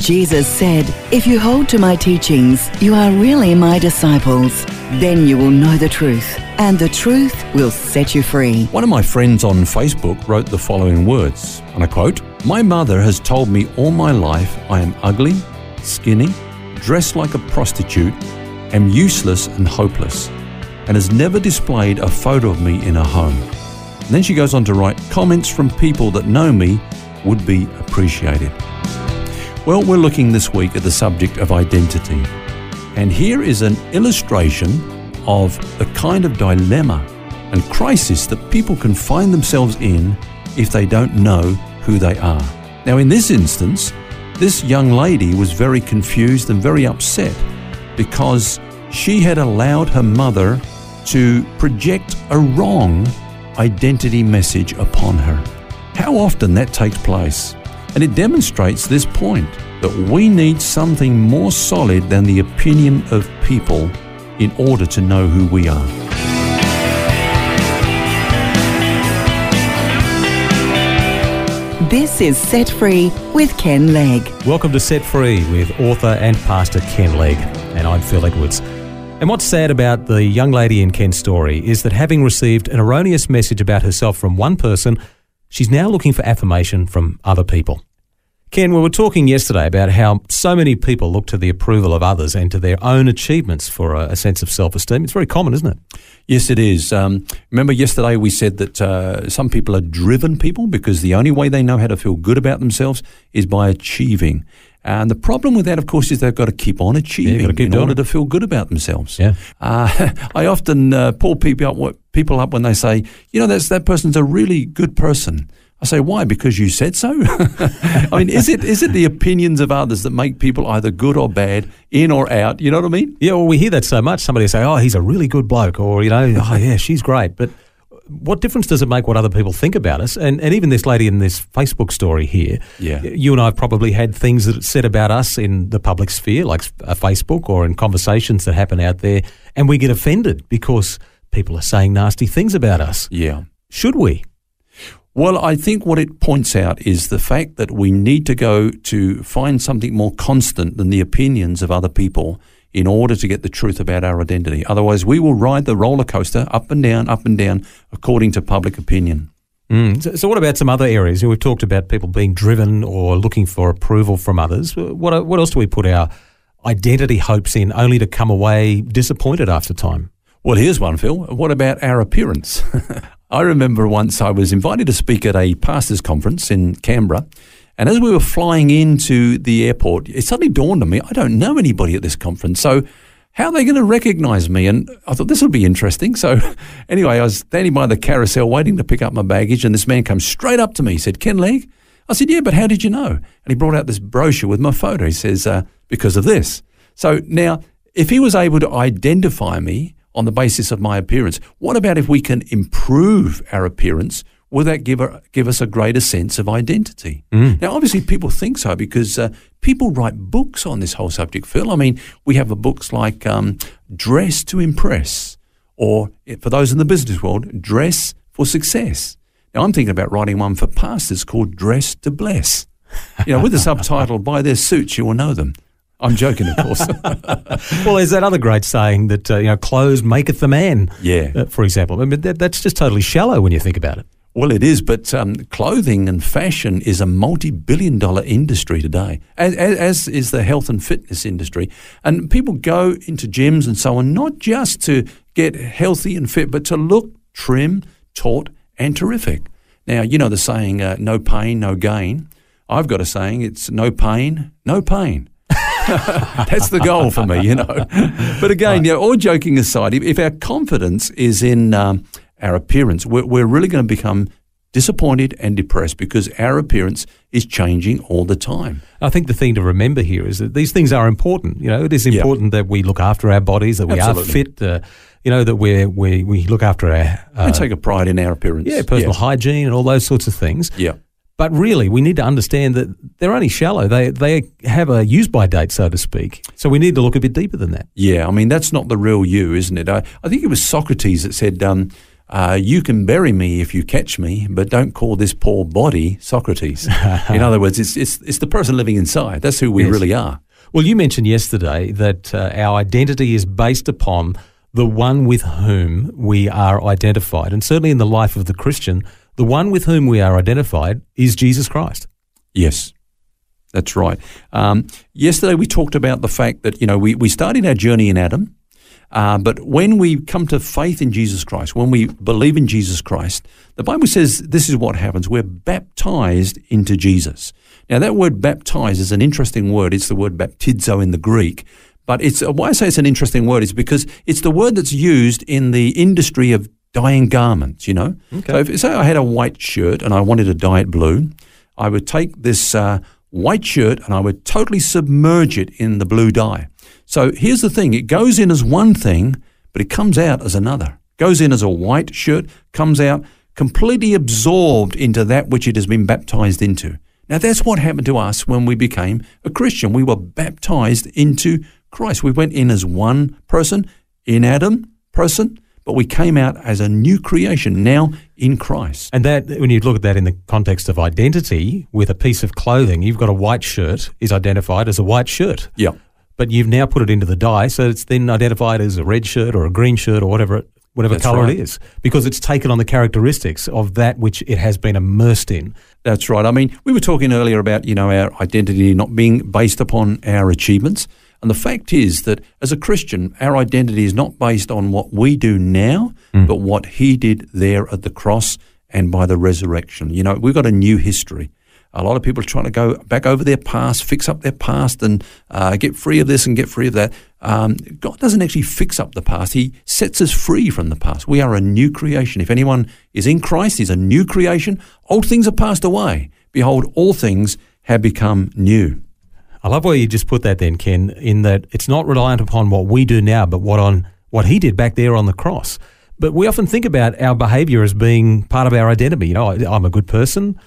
Jesus said, If you hold to my teachings, you are really my disciples. Then you will know the truth, and the truth will set you free. One of my friends on Facebook wrote the following words, and I quote My mother has told me all my life I am ugly, skinny, dressed like a prostitute, am useless and hopeless, and has never displayed a photo of me in her home. And then she goes on to write comments from people that know me would be appreciated. Well, we're looking this week at the subject of identity. And here is an illustration of the kind of dilemma and crisis that people can find themselves in if they don't know who they are. Now, in this instance, this young lady was very confused and very upset because she had allowed her mother to project a wrong identity message upon her. How often that takes place. And it demonstrates this point that we need something more solid than the opinion of people in order to know who we are. This is Set Free with Ken Legg. Welcome to Set Free with author and pastor Ken Legg, and I'm Phil Edwards. And what's sad about the young lady in Ken's story is that having received an erroneous message about herself from one person, she's now looking for affirmation from other people. Ken, we were talking yesterday about how so many people look to the approval of others and to their own achievements for a, a sense of self esteem. It's very common, isn't it? Yes, it is. Um, remember, yesterday we said that uh, some people are driven people because the only way they know how to feel good about themselves is by achieving. And the problem with that, of course, is they've got to keep on achieving yeah, keep in order it. to feel good about themselves. Yeah. Uh, I often uh, pull people up, people up when they say, you know, that's, that person's a really good person. I say, why? Because you said so. I mean, is it is it the opinions of others that make people either good or bad, in or out? You know what I mean? Yeah. Well, we hear that so much. Somebody say, "Oh, he's a really good bloke," or you know, "Oh, yeah, she's great." But what difference does it make what other people think about us? And and even this lady in this Facebook story here, yeah. you and I have probably had things that said about us in the public sphere, like a uh, Facebook or in conversations that happen out there, and we get offended because people are saying nasty things about us. Yeah. Should we? Well, I think what it points out is the fact that we need to go to find something more constant than the opinions of other people in order to get the truth about our identity. Otherwise, we will ride the roller coaster up and down, up and down, according to public opinion. Mm. So, so, what about some other areas? We've talked about people being driven or looking for approval from others. What, what else do we put our identity hopes in only to come away disappointed after time? Well, here's one, Phil. What about our appearance? I remember once I was invited to speak at a pastors' conference in Canberra. And as we were flying into the airport, it suddenly dawned on me I don't know anybody at this conference. So, how are they going to recognize me? And I thought this would be interesting. So, anyway, I was standing by the carousel waiting to pick up my baggage, and this man comes straight up to me. He said, Ken Legg? I said, Yeah, but how did you know? And he brought out this brochure with my photo. He says, uh, Because of this. So, now, if he was able to identify me, on the basis of my appearance. What about if we can improve our appearance? Will that give, a, give us a greater sense of identity? Mm. Now, obviously, people think so because uh, people write books on this whole subject, Phil. I mean, we have books like um, Dress to Impress, or eh, for those in the business world, Dress for Success. Now, I'm thinking about writing one for pastors called Dress to Bless. You know, with the subtitle, By Their Suits, you will know them. I'm joking, of course. well, there's that other great saying that uh, you know, clothes maketh the man. Yeah. Uh, for example, I mean that, that's just totally shallow when you think about it. Well, it is, but um, clothing and fashion is a multi-billion-dollar industry today, as, as, is the health and fitness industry. And people go into gyms and so on, not just to get healthy and fit, but to look trim, taut, and terrific. Now, you know the saying, uh, "No pain, no gain." I've got a saying: it's "No pain, no pain." That's the goal for me, you know. But again, right. you know, all joking aside, if, if our confidence is in um, our appearance, we're, we're really going to become disappointed and depressed because our appearance is changing all the time. I think the thing to remember here is that these things are important. You know, it is important that we look after our bodies, that we Absolutely. are fit. Uh, you know, that we we we look after our uh, and take a pride in our appearance. yeah personal hygiene and all those sorts of things. Yeah. But really, we need to understand that they're only shallow. They they have a use by date, so to speak. So we need to look a bit deeper than that. Yeah, I mean, that's not the real you, isn't it? I, I think it was Socrates that said, um, uh, You can bury me if you catch me, but don't call this poor body Socrates. In other words, it's, it's, it's the person living inside. That's who we Yes. really are. Well, you mentioned yesterday that uh, our identity is based upon the one with whom we are identified. And certainly in the life of the Christian, the one with whom we are identified is Jesus Christ. Yes, that's right. Um, yesterday we talked about the fact that, you know, we, we started our journey in Adam. Uh, but when we come to faith in Jesus Christ, when we believe in Jesus Christ, the Bible says this is what happens. We're baptized into Jesus. Now, that word baptize is an interesting word. It's the word baptizo in the Greek. But it's why I say it's an interesting word is because it's the word that's used in the industry of dyeing garments, you know? Okay. So if say I had a white shirt and I wanted to dye it blue, I would take this uh, white shirt and I would totally submerge it in the blue dye. So here's the thing it goes in as one thing, but it comes out as another. Goes in as a white shirt, comes out completely absorbed into that which it has been baptized into. Now, that's what happened to us when we became a Christian. We were baptized into Christ. We went in as one person, in Adam person, but we came out as a new creation now in Christ. And that, when you look at that in the context of identity, with a piece of clothing, you've got a white shirt is identified as a white shirt. Yeah. But you've now put it into the dye, so it's then identified as a red shirt or a green shirt or whatever it, whatever That's color right. it is, because it's taken on the characteristics of that which it has been immersed in. That's right. I mean, we were talking earlier about, you know, our identity not being based upon our achievements. And the fact is that as a Christian, our identity is not based on what we do now, but what he did there at the cross and by the resurrection. You know, we've got a new history. A lot of people are trying to go back over their past, fix up their past, and uh, get free of this and get free of that. Um, God doesn't actually fix up the past. He sets us free from the past. We are a new creation. If anyone is in Christ, he's a new creation. Old things are passed away. Behold, all things have become new. I love where you just put that then, Ken, in that it's not reliant upon what we do now, but what on what he did back there on the cross. But we often think about our behavior as being part of our identity. You know, I, I'm a good person,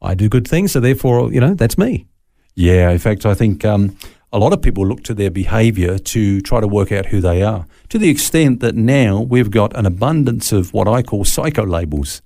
I do good things, so therefore, you know, that's me. Yeah, in fact, I think um, a lot of people look to their behaviour to try to work out who they are, to the extent that now we've got an abundance of what I call psycho labels.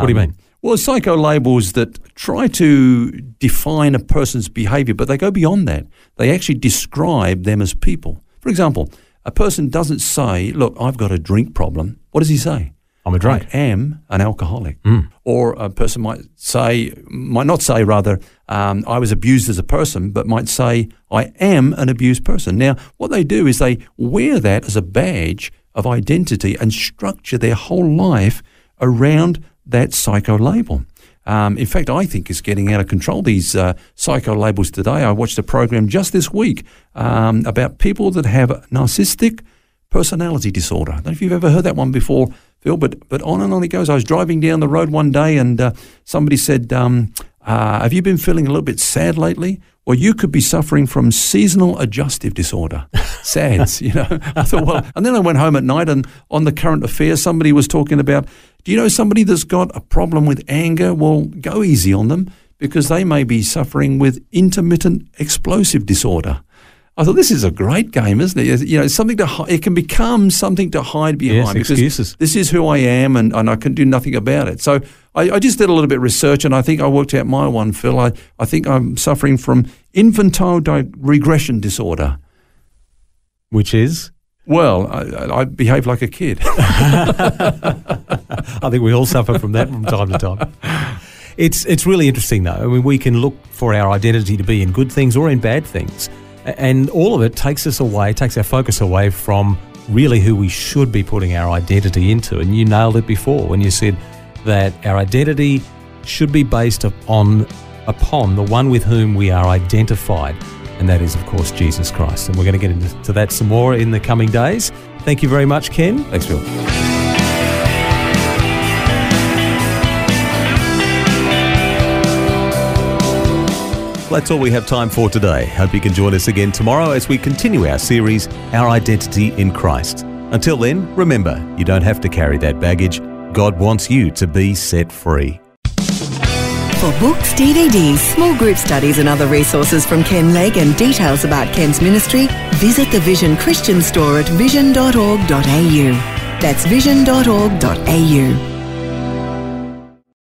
what do you mean? Well, psycho labels that try to define a person's behavior, but they go beyond that. They actually describe them as people. For example, a person doesn't say, Look, I've got a drink problem. What does he say? I'm a drunk. I am an alcoholic. Mm. Or a person might say, might not say rather, um, I was abused as a person, but might say, I am an abused person. Now, what they do is they wear that as a badge of identity and structure their whole life around that psycho label. Um, in fact, I think it's getting out of control, these uh, psycho labels today. I watched a program just this week um, about people that have narcissistic personality disorder. I don't know if you've ever heard that one before, Phil, but, but on and on it goes. I was driving down the road one day and uh, somebody said, um, uh, Have you been feeling a little bit sad lately? Well, you could be suffering from seasonal adjustive disorder. SADS, you know. I thought, well, and then I went home at night and on the current affairs, somebody was talking about, do you know somebody that's got a problem with anger? Well, go easy on them because they may be suffering with intermittent explosive disorder. I thought this is a great game, isn't it? You know, something to hi- it can become something to hide behind. Yes, because excuses. This is who I am, and, and I can do nothing about it. So I, I just did a little bit of research, and I think I worked out my one, Phil. I, I think I'm suffering from infantile di- regression disorder. Which is, Well, I, I- behave like a kid. I think we all suffer from that from time to time. It's it's really interesting though. I mean, we can look for our identity to be in good things or in bad things, and all of it takes us away, takes our focus away from really who we should be putting our identity into. And you nailed it before when you said that our identity should be based upon upon the one with whom we are identified, and that is of course Jesus Christ. And we're going to get into that some more in the coming days. Thank you very much, Ken. Thanks, Phil. That's all we have time for today. Hope you can join us again tomorrow as we continue our series, Our Identity in Christ. Until then, remember, you don't have to carry that baggage. God wants you to be set free. For books, DVDs, small group studies, and other resources from Ken Legg and details about Ken's ministry, visit the Vision Christian store at vision.org.au. That's vision.org.au.